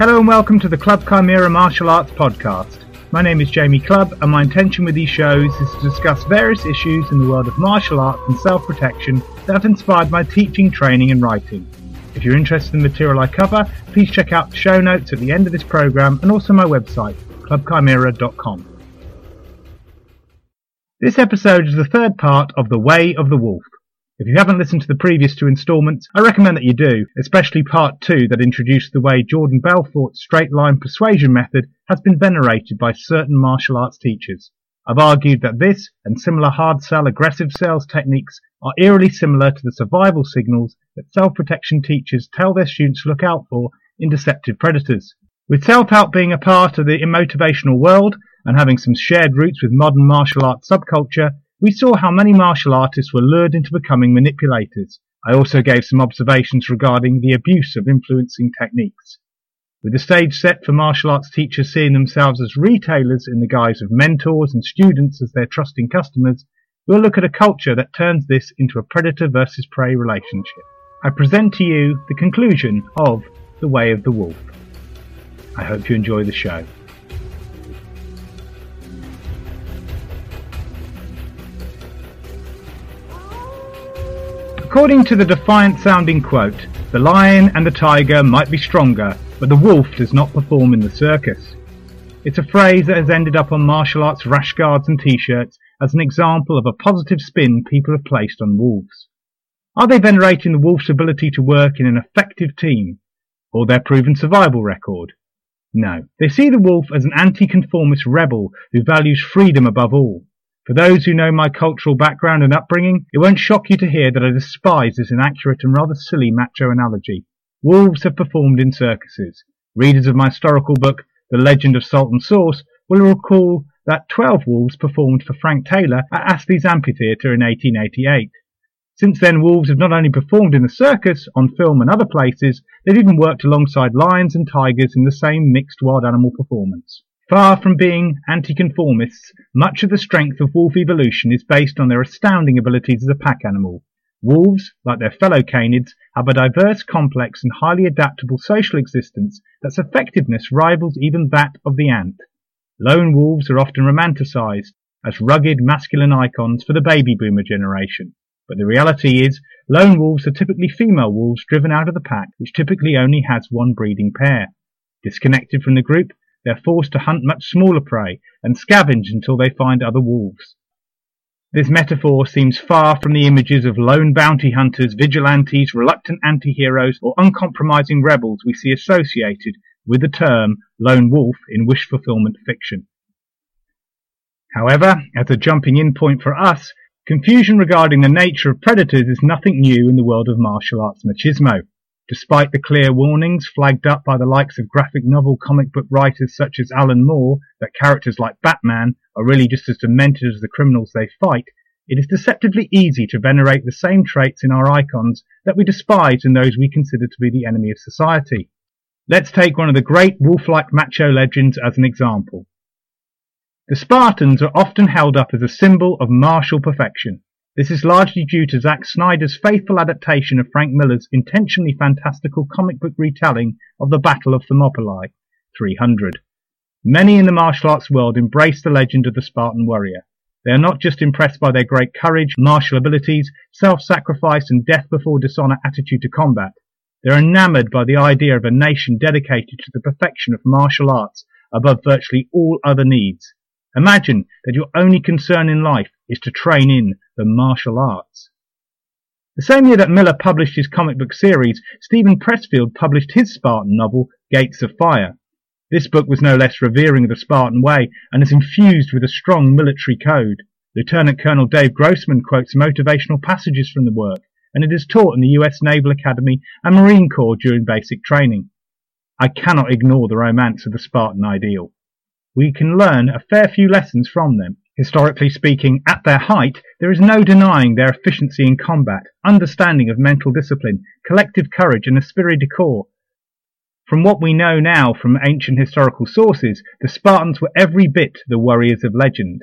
Hello and welcome to the Clubb Chimera Martial Arts Podcast. My name is Jamie Clubb, and my intention with these shows is to discuss various issues in the world of martial arts and self protection that have inspired my teaching, training, and writing. If you're interested in the material I cover, please check out the show notes at the end of this program and also my website, clubbchimera.com. This episode is the third part of The Way of the Wolf. If you haven't listened to the previous two installments, I recommend that you do, especially part two that introduced the way Jordan Belfort's straight line persuasion method has been venerated by certain martial arts teachers. I've argued that this and similar hard sell aggressive sales techniques are eerily similar to the survival signals that self-protection teachers tell their students to look out for in deceptive predators. With self-help being a part of the motivational world and having some shared roots with modern martial arts subculture, we saw how many martial artists were lured into becoming manipulators. I also gave some observations regarding the abuse of influencing techniques. With the stage set for martial arts teachers seeing themselves as retailers in the guise of mentors and students as their trusting customers, we'll look at a culture that turns this into a predator versus prey relationship. I present to you the conclusion of The Way of the Wolf. I hope you enjoy the show. According to the defiant sounding quote, the lion and the tiger might be stronger, but the wolf does not perform in the circus. It's a phrase that has ended up on martial arts rash guards and t-shirts as an example of a positive spin people have placed on wolves. Are they venerating the wolf's ability to work in an effective team, or their proven survival record? No, they see the wolf as an anti-conformist rebel who values freedom above all. For those who know my cultural background and upbringing, it won't shock you to hear that I despise this inaccurate and rather silly macho analogy. Wolves have performed in circuses. Readers of my historical book, The Legend of Salt and Sauce, will recall that 12 wolves performed for Frank Taylor at Astley's Amphitheatre in 1888. Since then, wolves have not only performed in the circus, on film and other places, they've even worked alongside lions and tigers in the same mixed wild animal performance. Far from being anti-conformists, much of the strength of wolf evolution is based on their astounding abilities as a pack animal. Wolves, like their fellow canids, have a diverse, complex, and highly adaptable social existence that's effectiveness rivals even that of the ant. Lone wolves are often romanticized as rugged, masculine icons for the baby boomer generation. But the reality is, lone wolves are typically female wolves driven out of the pack, which typically only has one breeding pair. Disconnected from the group, they're forced to hunt much smaller prey and scavenge until they find other wolves. This metaphor seems far from the images of lone bounty hunters, vigilantes, reluctant anti-heroes, or uncompromising rebels we see associated with the term lone wolf in wish fulfillment fiction. However, as a jumping in point for us, confusion regarding the nature of predators is nothing new in the world of martial arts machismo. Despite the clear warnings flagged up by the likes of graphic novel comic book writers such as Alan Moore that characters like Batman are really just as demented as the criminals they fight, it is deceptively easy to venerate the same traits in our icons that we despise in those we consider to be the enemy of society. Let's take one of the great wolf-like macho legends as an example. The Spartans are often held up as a symbol of martial perfection. This is largely due to Zack Snyder's faithful adaptation of Frank Miller's intentionally fantastical comic book retelling of the Battle of Thermopylae 300. Many in the martial arts world embrace the legend of the Spartan warrior. They are not just impressed by their great courage, martial abilities, self-sacrifice and death before dishonor attitude to combat. They're enamored by the idea of a nation dedicated to the perfection of martial arts above virtually all other needs. Imagine that your only concern in life is to train in the martial arts. The same year that Miller published his comic book series, Steven Pressfield published his Spartan novel, Gates of Fire. This book was no less revering of the Spartan way and is infused with a strong military code. Lieutenant Colonel Dave Grossman quotes motivational passages from the work, and it is taught in the US Naval Academy and Marine Corps during basic training. I cannot ignore the romance of the Spartan ideal we can learn a fair few lessons from them. Historically speaking, at their height, there is no denying their efficiency in combat, understanding of mental discipline, collective courage, and esprit de corps. From what we know now from ancient historical sources, the Spartans were every bit the warriors of legend.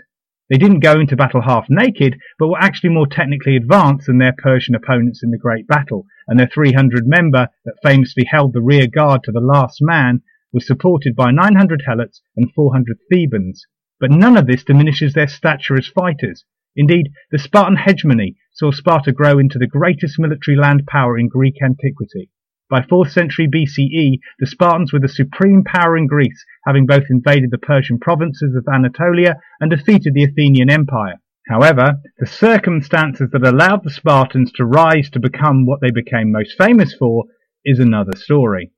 They didn't go into battle half naked, but were actually more technically advanced than their Persian opponents in the Great Battle, and their 300 member that famously held the rear guard to the last man was supported by 900 Helots and 400 Thebans, but none of this diminishes their stature as fighters. Indeed, the Spartan hegemony saw Sparta grow into the greatest military land power in Greek antiquity. By 4th century BCE, the Spartans were the supreme power in Greece, having both invaded the Persian provinces of Anatolia and defeated the Athenian Empire. However, the circumstances that allowed the Spartans to rise to become what they became most famous for is another story.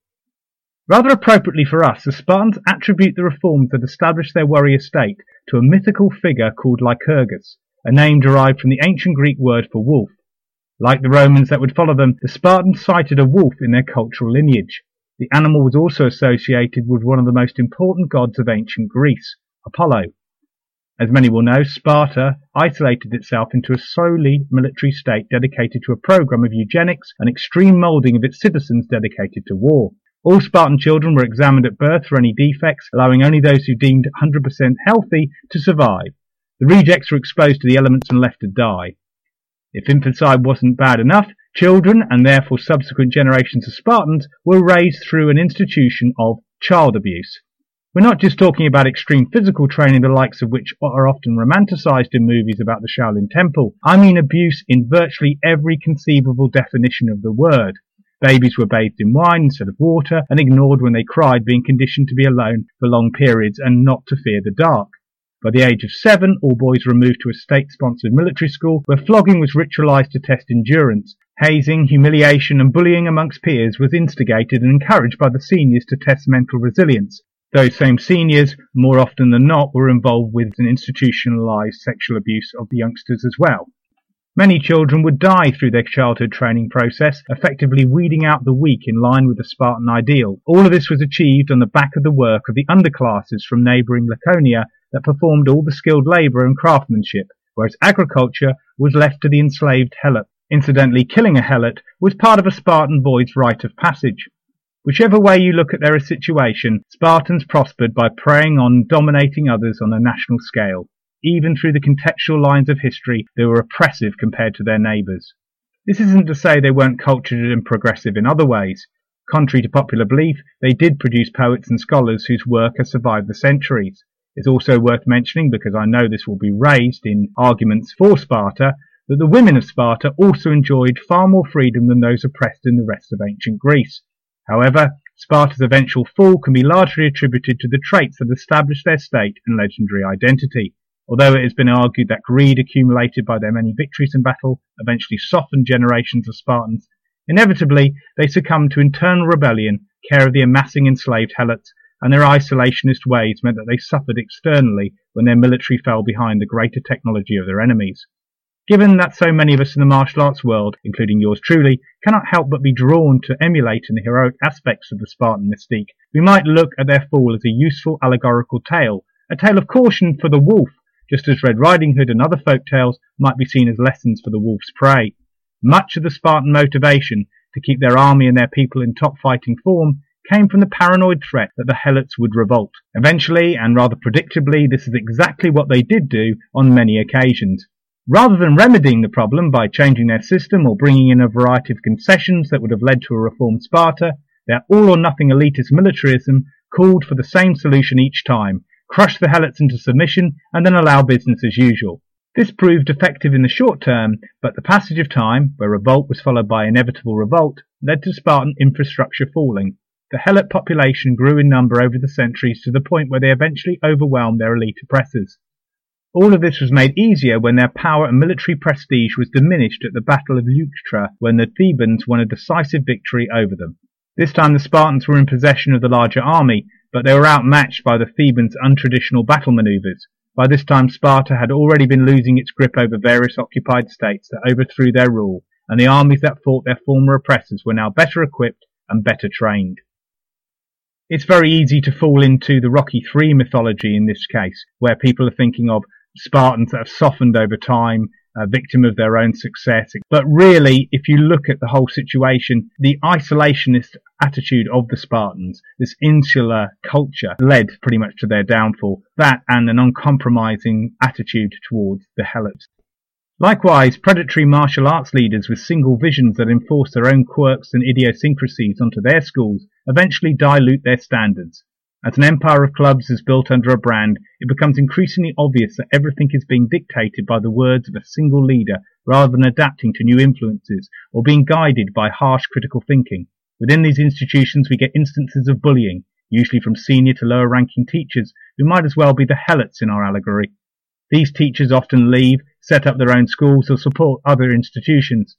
Rather appropriately for us, the Spartans attribute the reforms that established their warrior state to a mythical figure called Lycurgus, a name derived from the ancient Greek word for wolf. Like the Romans that would follow them, the Spartans cited a wolf in their cultural lineage. The animal was also associated with one of the most important gods of ancient Greece, Apollo. As many will know, Sparta isolated itself into a solely military state dedicated to a program of eugenics and extreme moulding of its citizens dedicated to war. All Spartan children were examined at birth for any defects, allowing only those who deemed 100% healthy to survive. The rejects were exposed to the elements and left to die. If infanticide wasn't bad enough, children, and therefore subsequent generations of Spartans, were raised through an institution of child abuse. We're not just talking about extreme physical training, the likes of which are often romanticized in movies about the Shaolin Temple. I mean abuse in virtually every conceivable definition of the word. Babies were bathed in wine instead of water and ignored when they cried, being conditioned to be alone for long periods and not to fear the dark. By the age of seven, all boys were removed to a state-sponsored military school where flogging was ritualized to test endurance. Hazing, humiliation and bullying amongst peers was instigated and encouraged by the seniors to test mental resilience. Those same seniors, more often than not, were involved with an institutionalized sexual abuse of the youngsters as well. Many children would die through their childhood training process, effectively weeding out the weak in line with the Spartan ideal. All of this was achieved on the back of the work of the underclasses from neighbouring Laconia that performed all the skilled labour and craftsmanship, whereas agriculture was left to the enslaved helot. Incidentally, killing a helot was part of a Spartan boy's rite of passage. Whichever way you look at their situation, Spartans prospered by preying on dominating others on a national scale. Even through the contextual lines of history, they were oppressive compared to their neighbours. This isn't to say they weren't cultured and progressive in other ways. Contrary to popular belief, they did produce poets and scholars whose work has survived the centuries. It's also worth mentioning, because I know this will be raised in arguments for Sparta, that the women of Sparta also enjoyed far more freedom than those oppressed in the rest of ancient Greece. However, Sparta's eventual fall can be largely attributed to the traits that established their state and legendary identity. Although it has been argued that greed accumulated by their many victories in battle eventually softened generations of Spartans, inevitably they succumbed to internal rebellion, care of the amassing enslaved helots, and their isolationist ways meant that they suffered externally when their military fell behind the greater technology of their enemies. Given that so many of us in the martial arts world, including yours truly, cannot help but be drawn to emulating the heroic aspects of the Spartan mystique, we might look at their fall as a useful allegorical tale, a tale of caution for the wolf, just as Red Riding Hood and other folk tales might be seen as lessons for the wolf's prey. Much of the Spartan motivation to keep their army and their people in top fighting form came from the paranoid threat that the Helots would revolt. Eventually, and rather predictably, this is exactly what they did do on many occasions. Rather than remedying the problem by changing their system or bringing in a variety of concessions that would have led to a reformed Sparta, their all or nothing elitist militarism called for the same solution each time crush the Helots into submission and then allow business as usual. This proved effective in the short term, but the passage of time, where revolt was followed by inevitable revolt, led to Spartan infrastructure falling. The Helot population grew in number over the centuries to the point where they eventually overwhelmed their elite oppressors. All of this was made easier when their power and military prestige was diminished at the Battle of Leuctra when the Thebans won a decisive victory over them. This time the Spartans were in possession of the larger army, but they were outmatched by the Thebans' untraditional battle maneuvers. By this time Sparta had already been losing its grip over various occupied states that overthrew their rule, and the armies that fought their former oppressors were now better equipped and better trained. It's very easy to fall into the Rocky 3 mythology in this case, where people are thinking of Spartans that have softened over time, a victim of their own success. But really, if you look at the whole situation, the isolationist attitude of the Spartans, this insular culture, led pretty much to their downfall. That and an uncompromising attitude towards the Helots. Likewise, predatory martial arts leaders with single visions that enforce their own quirks and idiosyncrasies onto their schools eventually dilute their standards. As an empire of clubs is built under a brand, it becomes increasingly obvious that everything is being dictated by the words of a single leader rather than adapting to new influences or being guided by harsh critical thinking. Within these institutions we get instances of bullying, usually from senior to lower ranking teachers who might as well be the helots in our allegory. These teachers often leave, set up their own schools or support other institutions.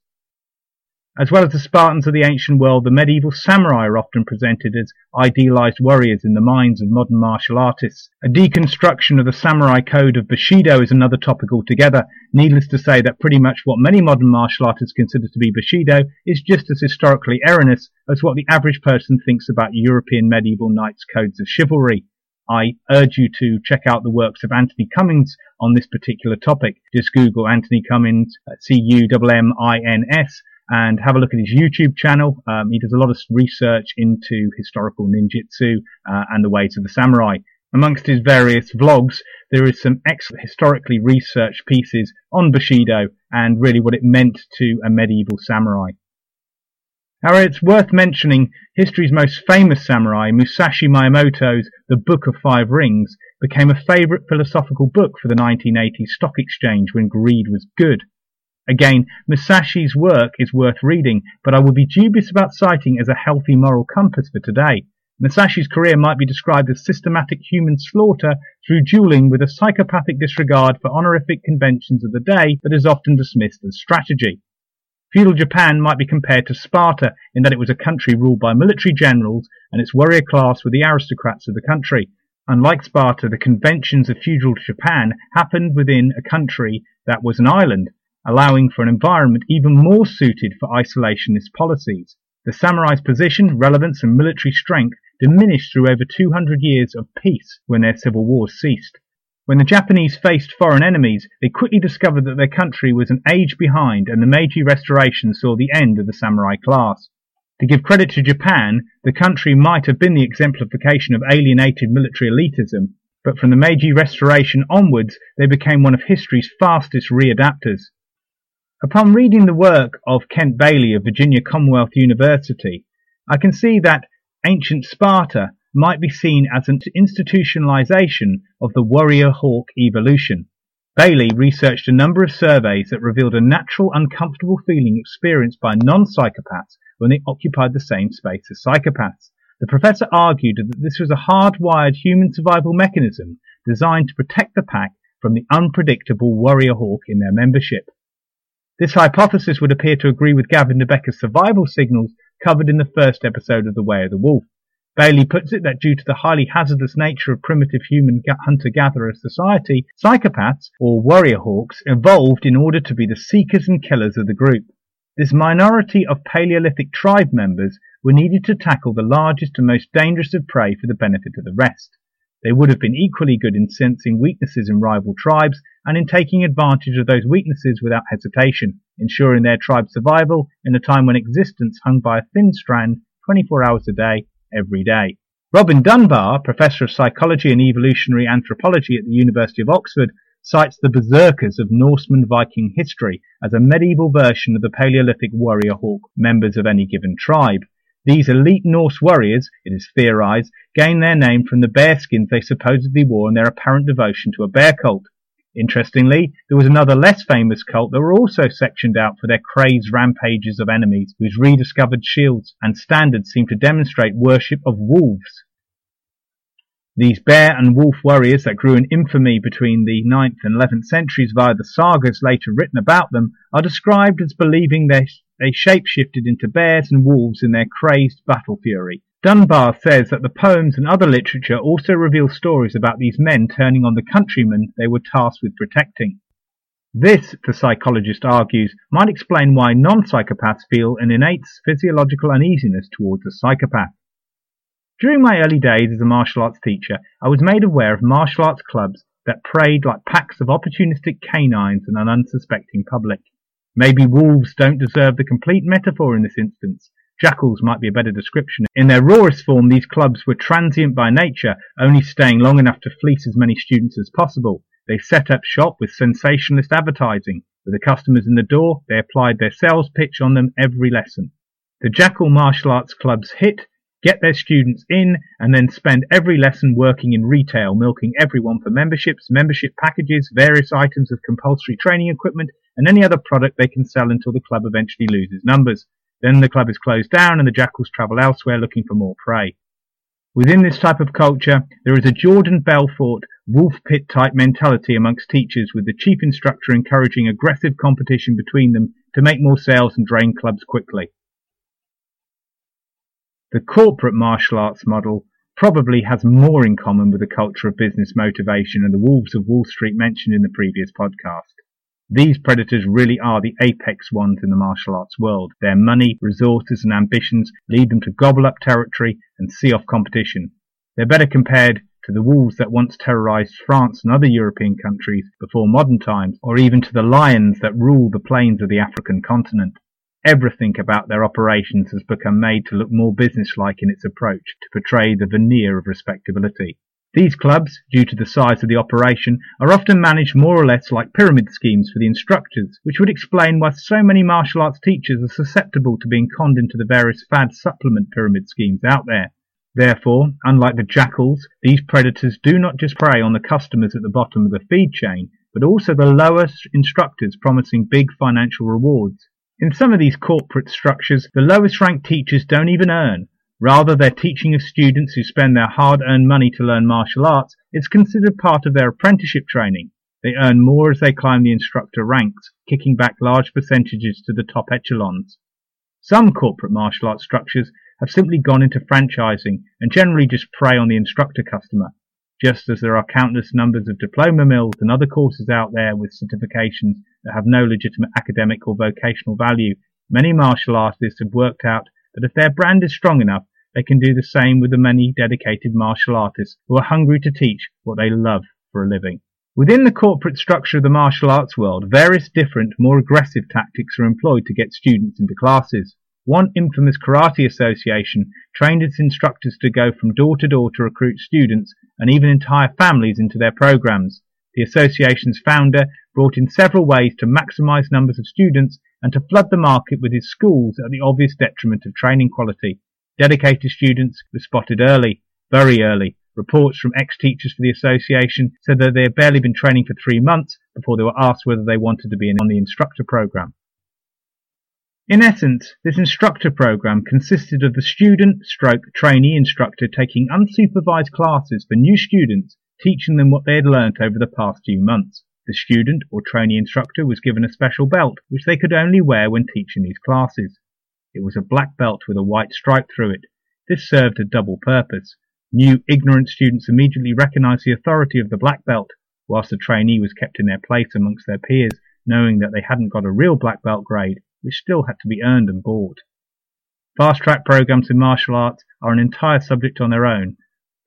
As well as the Spartans of the ancient world, the medieval samurai are often presented as idealized warriors in the minds of modern martial artists. A deconstruction of the samurai code of Bushido is another topic altogether. Needless to say that pretty much what many modern martial artists consider to be Bushido is just as historically erroneous as what the average person thinks about European medieval knights' codes of chivalry. I urge you to check out the works of Anthony Cummins on this particular topic. Just Google Anthony Cummins, C-U-M-M-I-N-S, and have a look at his YouTube channel. Um, he does a lot of research into historical ninjutsu uh, and the ways of the samurai. Amongst his various vlogs, there is some excellent historically researched pieces on Bushido and really what it meant to a medieval samurai. However, it's worth mentioning history's most famous samurai, Musashi Miyamoto's The Book of Five Rings, became a favourite philosophical book for the 1980s stock exchange when greed was good. Again, Musashi's work is worth reading, but I would be dubious about citing as a healthy moral compass for today. Musashi's career might be described as systematic human slaughter through dueling with a psychopathic disregard for honorific conventions of the day that is often dismissed as strategy. Feudal Japan might be compared to Sparta in that it was a country ruled by military generals and its warrior class were the aristocrats of the country. Unlike Sparta, the conventions of feudal Japan happened within a country that was an island, allowing for an environment even more suited for isolationist policies. The samurai's position, relevance, and military strength diminished through over 200 years of peace when their civil wars ceased. When the Japanese faced foreign enemies, they quickly discovered that their country was an age behind and the Meiji Restoration saw the end of the samurai class. To give credit to Japan, the country might have been the exemplification of alienated military elitism, but from the Meiji Restoration onwards, they became one of history's fastest readapters. Upon reading the work of Kent Bailey of Virginia Commonwealth University, I can see that ancient Sparta might be seen as an institutionalization of the warrior hawk evolution. Bailey researched a number of surveys that revealed a natural uncomfortable feeling experienced by non-psychopaths when they occupied the same space as psychopaths. The professor argued that this was a hardwired human survival mechanism designed to protect the pack from the unpredictable warrior hawk in their membership. This hypothesis would appear to agree with Gavin de Becker's survival signals covered in the first episode of The Way of the Wolf. Bailey puts it that due to the highly hazardous nature of primitive human hunter-gatherer society, psychopaths, or warrior hawks, evolved in order to be the seekers and killers of the group. This minority of Paleolithic tribe members were needed to tackle the largest and most dangerous of prey for the benefit of the rest. They would have been equally good in sensing weaknesses in rival tribes and in taking advantage of those weaknesses without hesitation, ensuring their tribe's survival in a time when existence hung by a thin strand 24 hours a day, every day. Robin Dunbar, professor of psychology and evolutionary anthropology at the University of Oxford, cites the berserkers of Norseman Viking history as a medieval version of the Paleolithic warrior hawk members of any given tribe. These elite Norse warriors, it is theorized, gained their name from the bearskins they supposedly wore and their apparent devotion to a bear cult. Interestingly, there was another less famous cult that were also sectioned out for their crazed rampages of enemies, whose rediscovered shields and standards seem to demonstrate worship of wolves. These bear and wolf warriors that grew in infamy between the 9th and 11th centuries via the sagas later written about them are described as believing they, they shapeshifted into bears and wolves in their crazed battle fury. Dunbar says that the poems and other literature also reveal stories about these men turning on the countrymen they were tasked with protecting. This, the psychologist argues, might explain why non-psychopaths feel an innate physiological uneasiness towards a psychopath. During my early days as a martial arts teacher, I was made aware of martial arts clubs that preyed like packs of opportunistic canines on an unsuspecting public. Maybe wolves don't deserve the complete metaphor in this instance. Jackals might be a better description. In their rawest form, these clubs were transient by nature, only staying long enough to fleece as many students as possible. They set up shop with sensationalist advertising. With the customers in the door, they applied their sales pitch on them every lesson. The Jackal Martial Arts Club's hit get their students in, and then spend every lesson working in retail, milking everyone for memberships, membership packages, various items of compulsory training equipment, and any other product they can sell until the club eventually loses numbers. Then the club is closed down and the jackals travel elsewhere looking for more prey. Within this type of culture, there is a Jordan Belfort wolf pit type mentality amongst teachers with the chief instructor encouraging aggressive competition between them to make more sales and drain clubs quickly. The corporate martial arts model probably has more in common with the culture of business motivation and the wolves of Wall Street mentioned in the previous podcast. These predators really are the apex ones in the martial arts world. Their money, resources and ambitions lead them to gobble up territory and see off competition. They're better compared to the wolves that once terrorized France and other European countries before modern times, or even to the lions that rule the plains of the African continent. Everything about their operations has become made to look more businesslike in its approach, to portray the veneer of respectability. These clubs, due to the size of the operation, are often managed more or less like pyramid schemes for the instructors, which would explain why so many martial arts teachers are susceptible to being conned into the various fad supplement pyramid schemes out there. Therefore, unlike the jackals, these predators do not just prey on the customers at the bottom of the feed chain, but also the lowest instructors promising big financial rewards. In some of these corporate structures, the lowest ranked teachers don't even earn. Rather, their teaching of students who spend their hard earned money to learn martial arts is considered part of their apprenticeship training. They earn more as they climb the instructor ranks, kicking back large percentages to the top echelons. Some corporate martial arts structures have simply gone into franchising and generally just prey on the instructor customer, just as there are countless numbers of diploma mills and other courses out there with certifications that have no legitimate academic or vocational value, many martial artists have worked out that if their brand is strong enough, they can do the same with the many dedicated martial artists who are hungry to teach what they love for a living. Within the corporate structure of the martial arts world, various different, more aggressive tactics are employed to get students into classes. One infamous karate association trained its instructors to go from door to door to recruit students and even entire families into their programs. The association's founder brought in several ways to maximize numbers of students and to flood the market with his schools at the obvious detriment of training quality. Dedicated students were spotted early, very early. Reports from ex-teachers for the association said that they had barely been training for three months before they were asked whether they wanted to be on the instructor program. In essence, this instructor program consisted of the student stroke trainee instructor taking unsupervised classes for new students, teaching them what they had learnt over the past few months. The student or trainee instructor was given a special belt, which they could only wear when teaching these classes. It was a black belt with a white stripe through it. This served a double purpose. New, ignorant students immediately recognized the authority of the black belt, whilst the trainee was kept in their place amongst their peers, knowing that they hadn't got a real black belt grade which still had to be earned and bought. Fast track programs in martial arts are an entire subject on their own.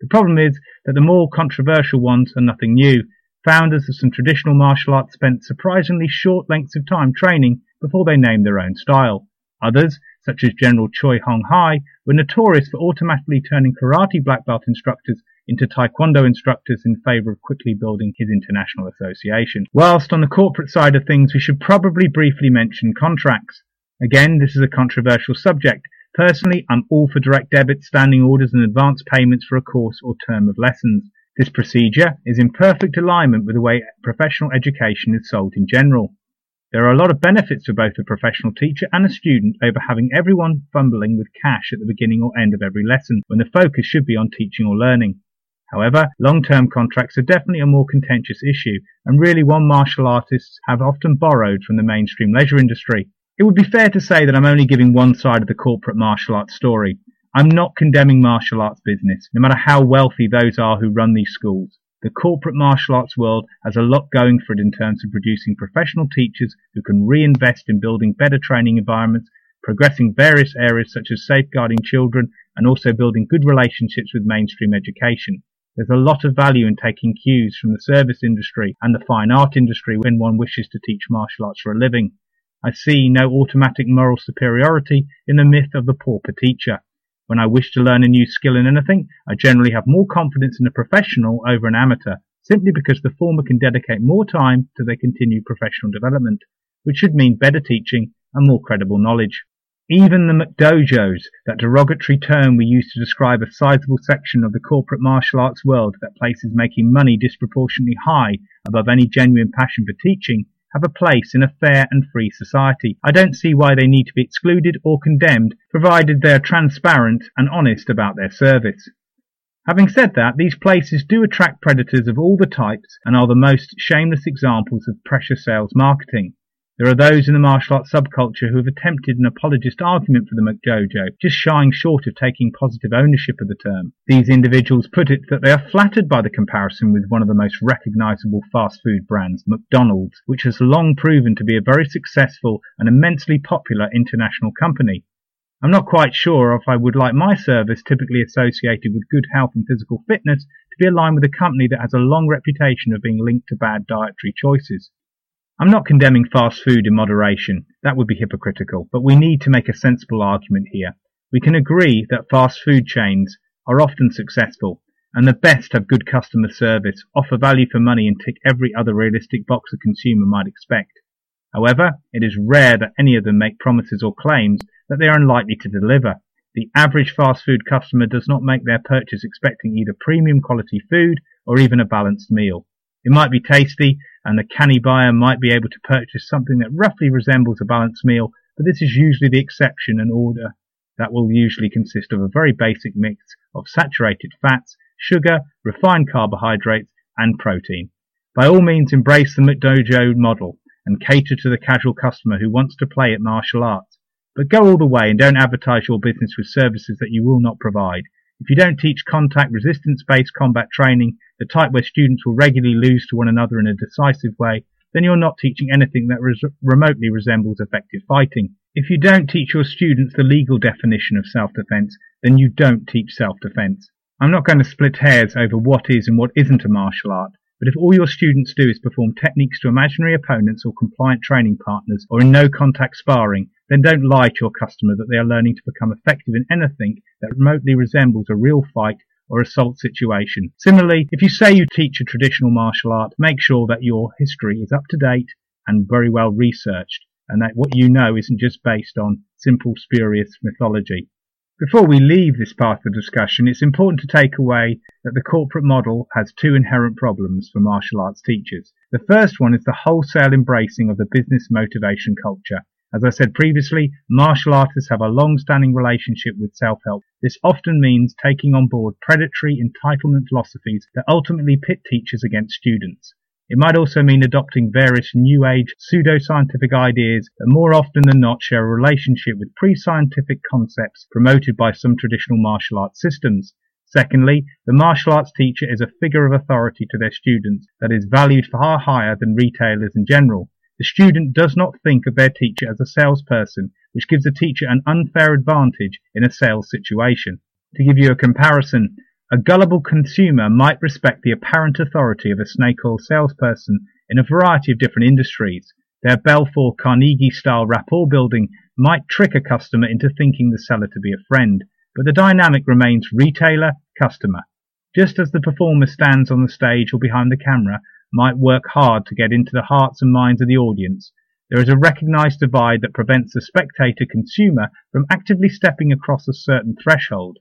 The problem is that the more controversial ones are nothing new. Founders of some traditional martial arts spent surprisingly short lengths of time training before they named their own style. Others, such as General Choi Hong Hi, were notorious for automatically turning karate black belt instructors into taekwondo instructors in favour of quickly building his international association. Whilst on the corporate side of things, we should probably briefly mention contracts. Again, this is a controversial subject. Personally, I'm all for direct debit, standing orders and advance payments for a course or term of lessons. This procedure is in perfect alignment with the way professional education is sold in general. There are a lot of benefits for both a professional teacher and a student over having everyone fumbling with cash at the beginning or end of every lesson when the focus should be on teaching or learning. However, long-term contracts are definitely a more contentious issue, and really one martial artists have often borrowed from the mainstream leisure industry. It would be fair to say that I'm only giving one side of the corporate martial arts story. I'm not condemning martial arts business, no matter how wealthy those are who run these schools. The corporate martial arts world has a lot going for it in terms of producing professional teachers who can reinvest in building better training environments, progressing various areas such as safeguarding children, and also building good relationships with mainstream education. There's a lot of value in taking cues from the service industry and the fine art industry when one wishes to teach martial arts for a living. I see no automatic moral superiority in the myth of the pauper teacher. When I wish to learn a new skill in anything, I generally have more confidence in a professional over an amateur, simply because the former can dedicate more time to their continued professional development, which should mean better teaching and more credible knowledge. Even the McDojos, that derogatory term we use to describe a sizable section of the corporate martial arts world that places making money disproportionately high above any genuine passion for teaching, have a place in a fair and free society. I don't see why they need to be excluded or condemned, provided they are transparent and honest about their service. Having said that, these places do attract predators of all the types and are the most shameless examples of pressure sales marketing. There are those in the martial arts subculture who have attempted an apologist argument for the McDojo, just shying short of taking positive ownership of the term. These individuals put it that they are flattered by the comparison with one of the most recognizable fast food brands, McDonald's, which has long proven to be a very successful and immensely popular international company. I'm not quite sure if I would like my service, typically associated with good health and physical fitness, to be aligned with a company that has a long reputation of being linked to bad dietary choices. I'm not condemning fast food in moderation. That would be hypocritical. But we need to make a sensible argument here. We can agree that fast food chains are often successful, and the best have good customer service, offer value for money, and tick every other realistic box a consumer might expect. However, it is rare that any of them make promises or claims that they are unlikely to deliver. The average fast food customer does not make their purchase expecting either premium quality food or even a balanced meal. It might be tasty, and the canny buyer might be able to purchase something that roughly resembles a balanced meal, but this is usually the exception and order that will usually consist of a very basic mix of saturated fats, sugar, refined carbohydrates, and protein. By all means embrace the McDojo model and cater to the casual customer who wants to play at martial arts. But go all the way and don't advertise your business with services that you will not provide. If you don't teach contact resistance based combat training, the type where students will regularly lose to one another in a decisive way, then you're not teaching anything that res- remotely resembles effective fighting. If you don't teach your students the legal definition of self-defense, then you don't teach self-defense. I'm not going to split hairs over what is and what isn't a martial art, but if all your students do is perform techniques to imaginary opponents or compliant training partners or in no contact sparring, then don't lie to your customer that they are learning to become effective in anything that remotely resembles a real fight or assault situation. Similarly, if you say you teach a traditional martial art, make sure that your history is up to date and very well researched, and that what you know isn't just based on simple spurious mythology. Before we leave this part of the discussion, it's important to take away that the corporate model has two inherent problems for martial arts teachers. The first one is the wholesale embracing of the business motivation culture. As I said previously, martial artists have a long-standing relationship with self-help. This often means taking on board predatory entitlement philosophies that ultimately pit teachers against students. It might also mean adopting various new age pseudo-scientific ideas that more often than not share a relationship with pre-scientific concepts promoted by some traditional martial arts systems. Secondly, the martial arts teacher is a figure of authority to their students that is valued far higher than retailers in general. The student does not think of their teacher as a salesperson, which gives the teacher an unfair advantage in a sales situation. To give you a comparison, a gullible consumer might respect the apparent authority of a snake oil salesperson in a variety of different industries. Their Belfort Carnegie style rapport building might trick a customer into thinking the seller to be a friend, but the dynamic remains retailer customer. Just as the performer stands on the stage or behind the camera might work hard to get into the hearts and minds of the audience, there is a recognized divide that prevents the spectator consumer from actively stepping across a certain threshold.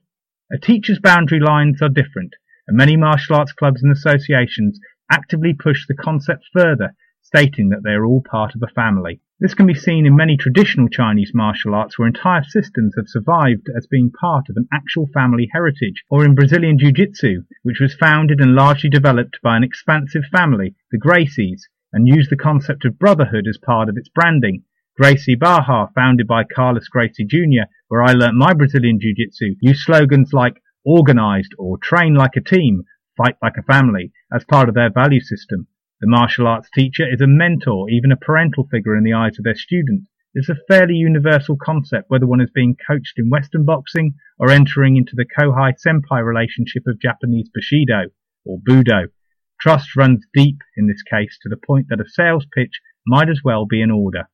A teacher's boundary lines are different, and many martial arts clubs and associations actively push the concept further, stating that they are all part of a family. This can be seen in many traditional Chinese martial arts where entire systems have survived as being part of an actual family heritage, or in Brazilian Jiu-Jitsu, which was founded and largely developed by an expansive family, the Gracies, and used the concept of brotherhood as part of its branding. Gracie Barra, founded by Carlos Gracie Jr., where I learnt my Brazilian Jiu-Jitsu, use slogans like organized or train like a team, fight like a family as part of their value system. The martial arts teacher is a mentor, even a parental figure in the eyes of their student. It's a fairly universal concept whether one is being coached in Western boxing or entering into the Kohai Senpai relationship of Japanese Bushido or Budo. Trust runs deep in this case to the point that a sales pitch might as well be an order.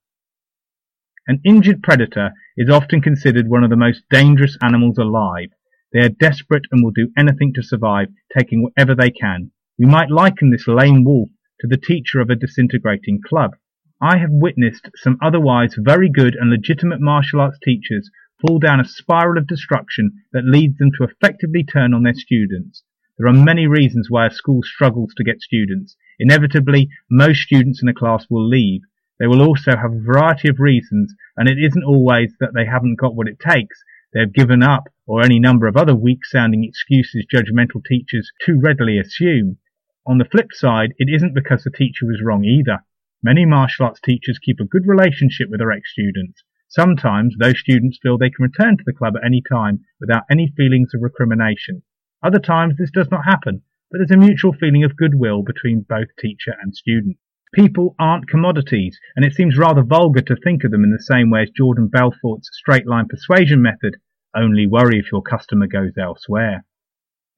An injured predator is often considered one of the most dangerous animals alive. They are desperate and will do anything to survive, taking whatever they can. We might liken this lame wolf to the teacher of a disintegrating club. I have witnessed some otherwise very good and legitimate martial arts teachers fall down a spiral of destruction that leads them to effectively turn on their students. There are many reasons why a school struggles to get students. Inevitably, most students in a class will leave. They will also have a variety of reasons, and it isn't always that they haven't got what it takes. They have given up, or any number of other weak sounding excuses judgmental teachers too readily assume. On the flip side, it isn't because the teacher was wrong either. Many martial arts teachers keep a good relationship with their ex-students. Sometimes those students feel they can return to the club at any time without any feelings of recrimination. Other times this does not happen, but there's a mutual feeling of goodwill between both teacher and student. People aren't commodities, and it seems rather vulgar to think of them in the same way as Jordan Belfort's straight line persuasion method, only worry if your customer goes elsewhere.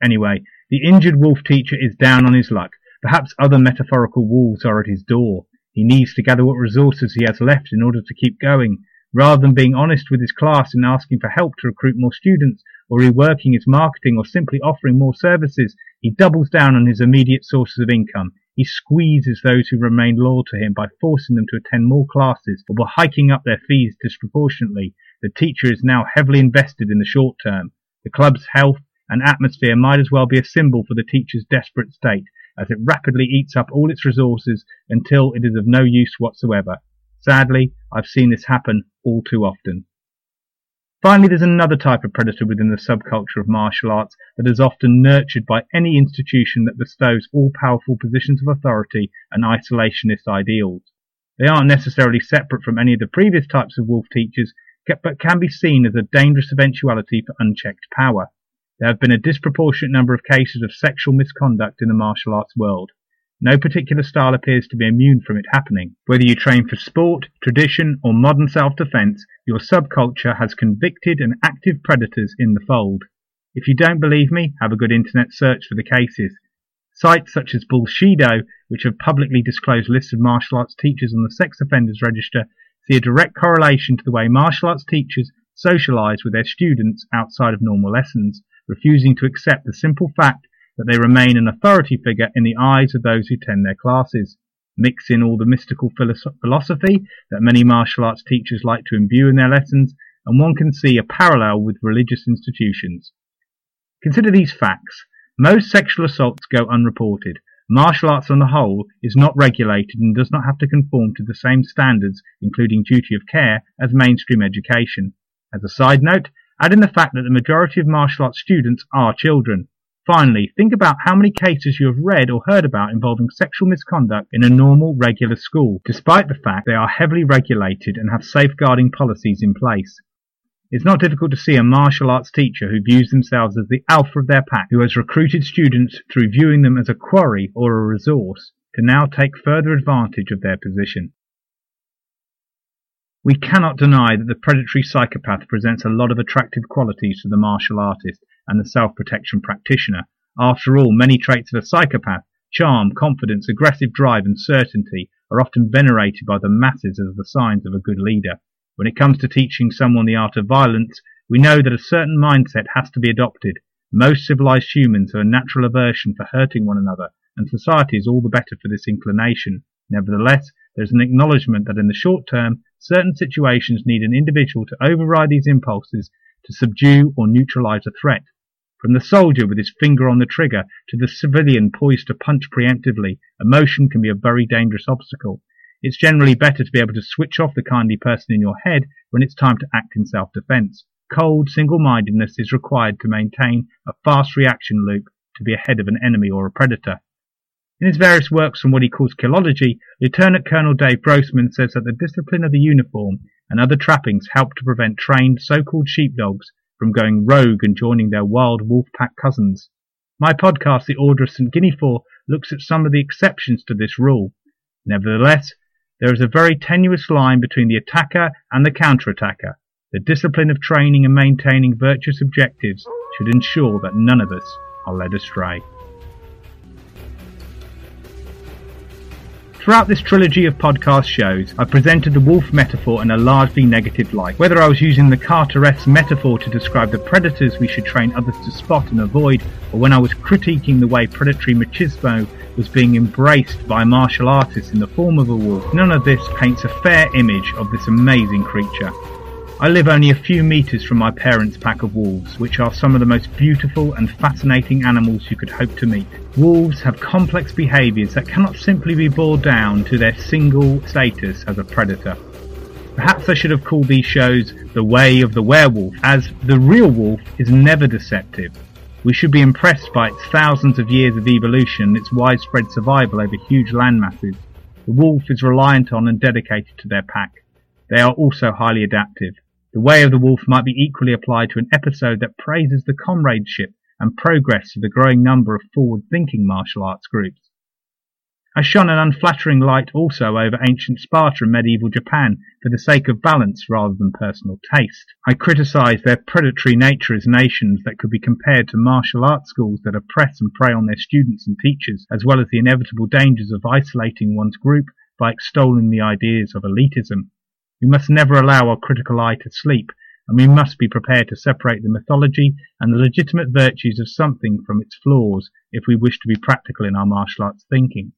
Anyway, the injured wolf teacher is down on his luck. Perhaps other metaphorical wolves are at his door. He needs to gather what resources he has left in order to keep going. Rather than being honest with his class and asking for help to recruit more students, or reworking his marketing, or simply offering more services, he doubles down on his immediate sources of income. He squeezes those who remain loyal to him by forcing them to attend more classes or by hiking up their fees disproportionately. The teacher is now heavily invested in the short term. The club's health and atmosphere might as well be a symbol for the teacher's desperate state, as it rapidly eats up all its resources until it is of no use whatsoever. Sadly, I've seen this happen all too often. Finally, there's another type of predator within the subculture of martial arts that is often nurtured by any institution that bestows all-powerful positions of authority and isolationist ideals. They aren't necessarily separate from any of the previous types of wolf teachers, but can be seen as a dangerous eventuality for unchecked power. There have been a disproportionate number of cases of sexual misconduct in the martial arts world. No particular style appears to be immune from it happening. Whether you train for sport, tradition, or modern self-defense, your subculture has convicted and active predators in the fold. If you don't believe me, have a good internet search for the cases. Sites such as Bullshido, which have publicly disclosed lists of martial arts teachers on the sex offenders register, see a direct correlation to the way martial arts teachers socialize with their students outside of normal lessons refusing to accept the simple fact that they remain an authority figure in the eyes of those who attend their classes. Mix in all the mystical philosophy that many martial arts teachers like to imbue in their lessons, and one can see a parallel with religious institutions. Consider these facts. Most sexual assaults go unreported. Martial arts on the whole is not regulated and does not have to conform to the same standards, including duty of care, as mainstream education. As a side note, Add in the fact that the majority of martial arts students are children. Finally, think about how many cases you have read or heard about involving sexual misconduct in a normal, regular school, despite the fact they are heavily regulated and have safeguarding policies in place. It's not difficult to see a martial arts teacher who views themselves as the alpha of their pack, who has recruited students through viewing them as a quarry or a resource, to now take further advantage of their position. We cannot deny that the predatory psychopath presents a lot of attractive qualities to the martial artist and the self-protection practitioner. After all, many traits of a psychopath, charm, confidence, aggressive drive and certainty are often venerated by the masses as the signs of a good leader. When it comes to teaching someone the art of violence, we know that a certain mindset has to be adopted. Most civilized humans have a natural aversion for hurting one another, and society is all the better for this inclination. Nevertheless, there is an acknowledgement that in the short term, certain situations need an individual to override these impulses to subdue or neutralize a threat. From the soldier with his finger on the trigger to the civilian poised to punch preemptively, emotion can be a very dangerous obstacle. It's generally better to be able to switch off the kindly person in your head when it's time to act in self-defense. Cold single-mindedness is required to maintain a fast reaction loop to be ahead of an enemy or a predator. In his various works on what he calls killology, Lieutenant Colonel Dave Grossman says that the discipline of the uniform and other trappings help to prevent trained so-called sheepdogs from going rogue and joining their wild wolf pack cousins. My podcast, The Order of St. Guinefort, looks at some of the exceptions to this rule. Nevertheless, there is a very tenuous line between the attacker and the counter-attacker. The discipline of training and maintaining virtuous objectives should ensure that none of us are led astray. Throughout this trilogy of podcast shows, I presented the wolf metaphor in a largely negative light. Whether I was using the Carteret metaphor to describe the predators we should train others to spot and avoid, or when I was critiquing the way predatory machismo was being embraced by martial artists in the form of a wolf, none of this paints a fair image of this amazing creature. I live only a few metres from my parents' pack of wolves, which are some of the most beautiful and fascinating animals you could hope to meet. Wolves have complex behaviours that cannot simply be boiled down to their single status as a predator. Perhaps I should have called these shows The Way of the Werewolf, as the real wolf is never deceptive. We should be impressed by its thousands of years of evolution its widespread survival over huge landmasses. The wolf is reliant on and dedicated to their pack. They are also highly adaptive. The Way of the Wolf might be equally applied to an episode that praises the comradeship and progress of the growing number of forward-thinking martial arts groups. I shone an unflattering light also over ancient Sparta and medieval Japan for the sake of balance rather than personal taste. I criticised their predatory nature as nations that could be compared to martial arts schools that oppress and prey on their students and teachers, as well as the inevitable dangers of isolating one's group by extolling the ideas of elitism. We must never allow our critical eye to sleep, and we must be prepared to separate the mythology and the legitimate virtues of something from its flaws if we wish to be practical in our martial arts thinking.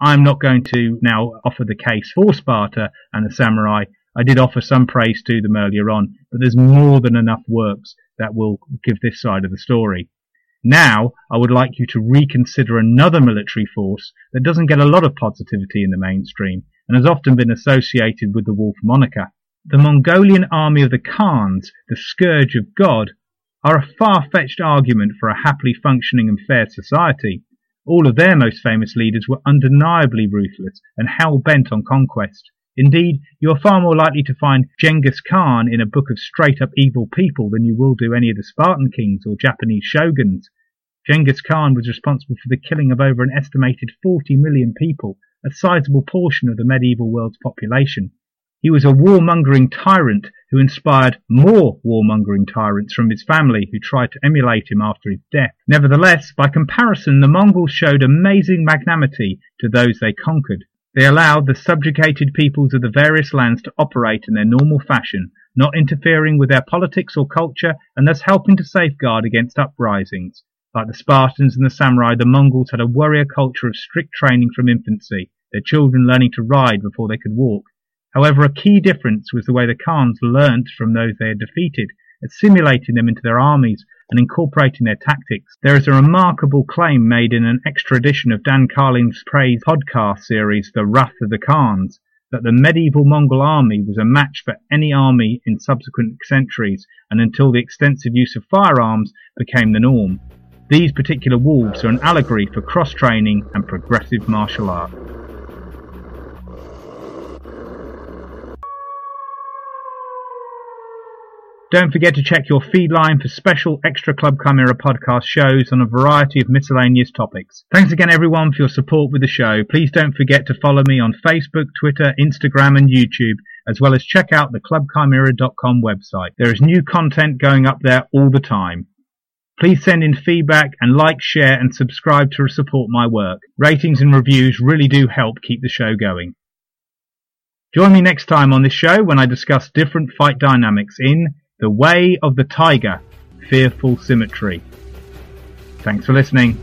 I am not going to now offer the case for Sparta and the samurai. I did offer some praise to them earlier on, but there's more than enough works that will give this side of the story. Now, I would like you to reconsider another military force that doesn't get a lot of positivity in the mainstream, and has often been associated with the wolf moniker. The Mongolian army of the Khans, the scourge of God, are a far-fetched argument for a happily functioning and fair society. All of their most famous leaders were undeniably ruthless and hell-bent on conquest. Indeed, you are far more likely to find Genghis Khan in a book of straight-up evil people than you will do any of the Spartan kings or Japanese shoguns. Genghis Khan was responsible for the killing of over an estimated 40 million people a sizable portion of the medieval world's population. He was a warmongering tyrant who inspired more warmongering tyrants from his family who tried to emulate him after his death. Nevertheless, by comparison, the Mongols showed amazing magnanimity to those they conquered. They allowed the subjugated peoples of the various lands to operate in their normal fashion, not interfering with their politics or culture and thus helping to safeguard against uprisings. Like the Spartans and the samurai, the Mongols had a warrior culture of strict training from infancy, their children learning to ride before they could walk. However, a key difference was the way the Khans learnt from those they had defeated, assimilating them into their armies and incorporating their tactics. There is a remarkable claim made in an extra edition of Dan Carlin's praise podcast series, The Wrath of the Khans, that the medieval Mongol army was a match for any army in subsequent centuries and until the extensive use of firearms became the norm. These particular wolves are an allegory for cross-training and progressive martial art. Don't forget to check your feed line for special extra Clubb Chimera podcast shows on a variety of miscellaneous topics. Thanks again everyone for your support with the show. Please don't forget to follow me on Facebook, Twitter, Instagram and YouTube, as well as check out the clubbchimera.com website. There is new content going up there all the time. Please send in feedback and like, share and subscribe to support my work. Ratings and reviews really do help keep the show going. Join me next time on this show when I discuss different fight dynamics in The Way of the Tiger, Fearful Symmetry. Thanks for listening.